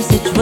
cause